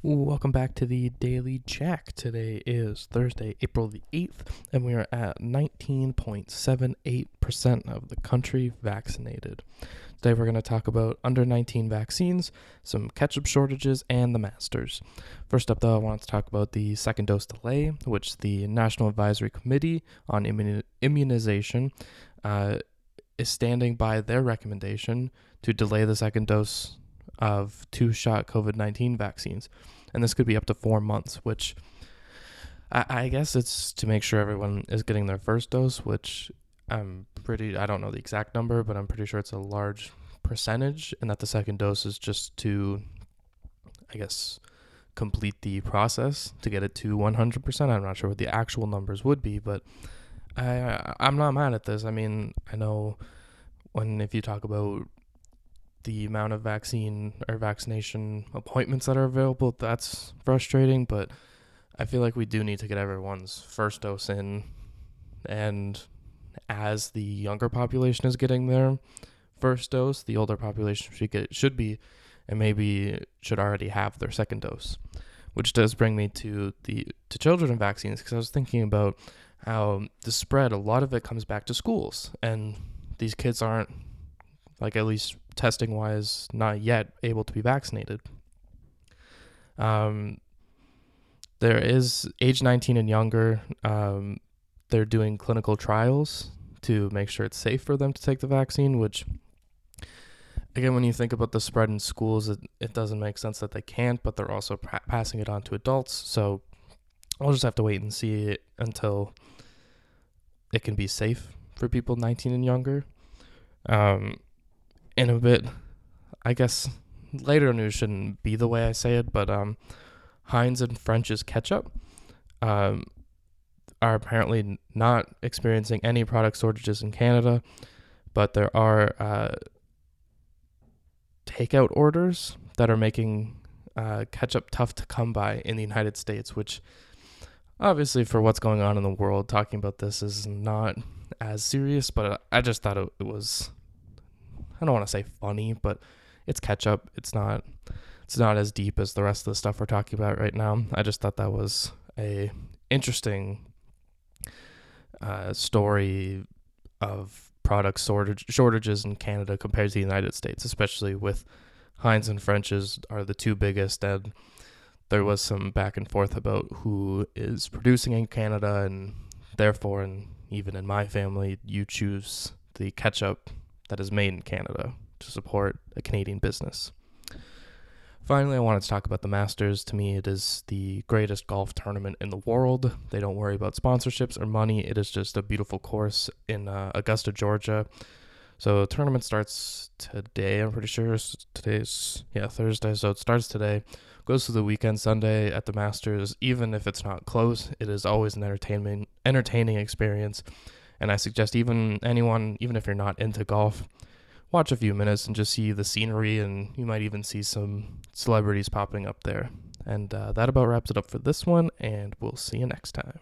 Welcome back to the Daily Jack. Today is Thursday, April the 8th, and we are at 19.78% of the country vaccinated. Today we're going to talk about under 19 vaccines, some ketchup shortages, and the Masters. First up, though, I want to talk about the second dose delay, which the National Advisory Committee on Immun- Immunization uh, is standing by their recommendation to delay the second dose of two shot COVID 19 vaccines. And this could be up to four months, which I, I, guess it's to make sure everyone is getting their first dose, which I'm pretty, I don't know the exact number, but I'm pretty sure it's a large percentage, and that the second dose is just to, I guess, complete the process to get it to 100%. I'm not sure what the actual numbers would be, but I, I'm not mad at this. I mean, I know when if you talk about the amount of vaccine or vaccination appointments that are available, that's frustrating, but I feel like we do need to get everyone's first dose in. And as the younger population is getting their first dose, the older population should get should be and maybe should already have their second dose. Which does bring me to the to children and vaccines because I was thinking about how the spread a lot of it comes back to schools and these kids aren't like at least testing wise, not yet able to be vaccinated. Um, there is age 19 and younger. Um, they're doing clinical trials to make sure it's safe for them to take the vaccine, which, again, when you think about the spread in schools, it, it doesn't make sense that they can't, but they're also pa- passing it on to adults. So I'll just have to wait and see it until it can be safe for people 19 and younger. Um, in a bit, I guess later news shouldn't be the way I say it, but um, Heinz and French's ketchup um, are apparently not experiencing any product shortages in Canada, but there are uh, takeout orders that are making uh, ketchup tough to come by in the United States, which obviously for what's going on in the world, talking about this is not as serious, but I just thought it, it was I don't want to say funny, but it's ketchup. It's not it's not as deep as the rest of the stuff we're talking about right now. I just thought that was a interesting uh, story of product shortage, shortages in Canada compared to the United States, especially with Heinz and French's are the two biggest, and there was some back and forth about who is producing in Canada, and therefore, and even in my family, you choose the ketchup that is made in Canada to support a Canadian business. Finally, I wanted to talk about the Masters. To me, it is the greatest golf tournament in the world. They don't worry about sponsorships or money. It is just a beautiful course in uh, Augusta, Georgia. So the tournament starts today. I'm pretty sure today's yeah Thursday. So it starts today, goes to the weekend Sunday at the Masters. Even if it's not close, it is always an entertainment entertaining experience. And I suggest even anyone, even if you're not into golf, watch a few minutes and just see the scenery, and you might even see some celebrities popping up there. And uh, that about wraps it up for this one, and we'll see you next time.